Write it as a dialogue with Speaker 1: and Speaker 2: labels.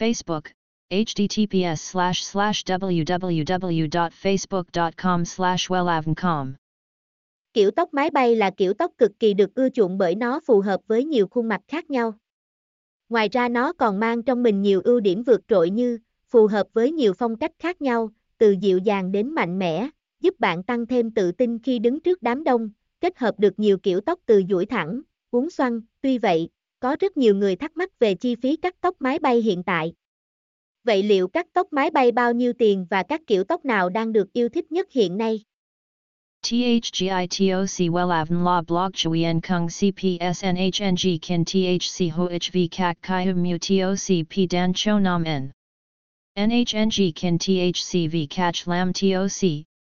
Speaker 1: Facebook, https slash slash www.facebook.com slash wellavncom.
Speaker 2: Kiểu tóc mái bay là kiểu tóc cực kỳ được ưa chuộng bởi nó phù hợp với nhiều khuôn mặt khác nhau. Ngoài ra nó còn mang trong mình nhiều ưu điểm vượt trội như phù hợp với nhiều phong cách khác nhau, từ dịu dàng đến mạnh mẽ, giúp bạn tăng thêm tự tin khi đứng trước đám đông, kết hợp được nhiều kiểu tóc từ duỗi thẳng, uốn xoăn, tuy vậy, có rất nhiều người thắc mắc về chi phí cắt tóc mái bay hiện tại. Vậy liệu cắt tóc mái bay bao nhiêu tiền và các kiểu tóc nào đang được yêu thích nhất hiện nay?
Speaker 1: THGITOC WELAVN La Blog Chuyen Kung CPSNHNG Kin THC HOHV CAC CHI HUM Mu TOC P, Dan Cho Nam N NHNG Kin THCV CACH Lam TOC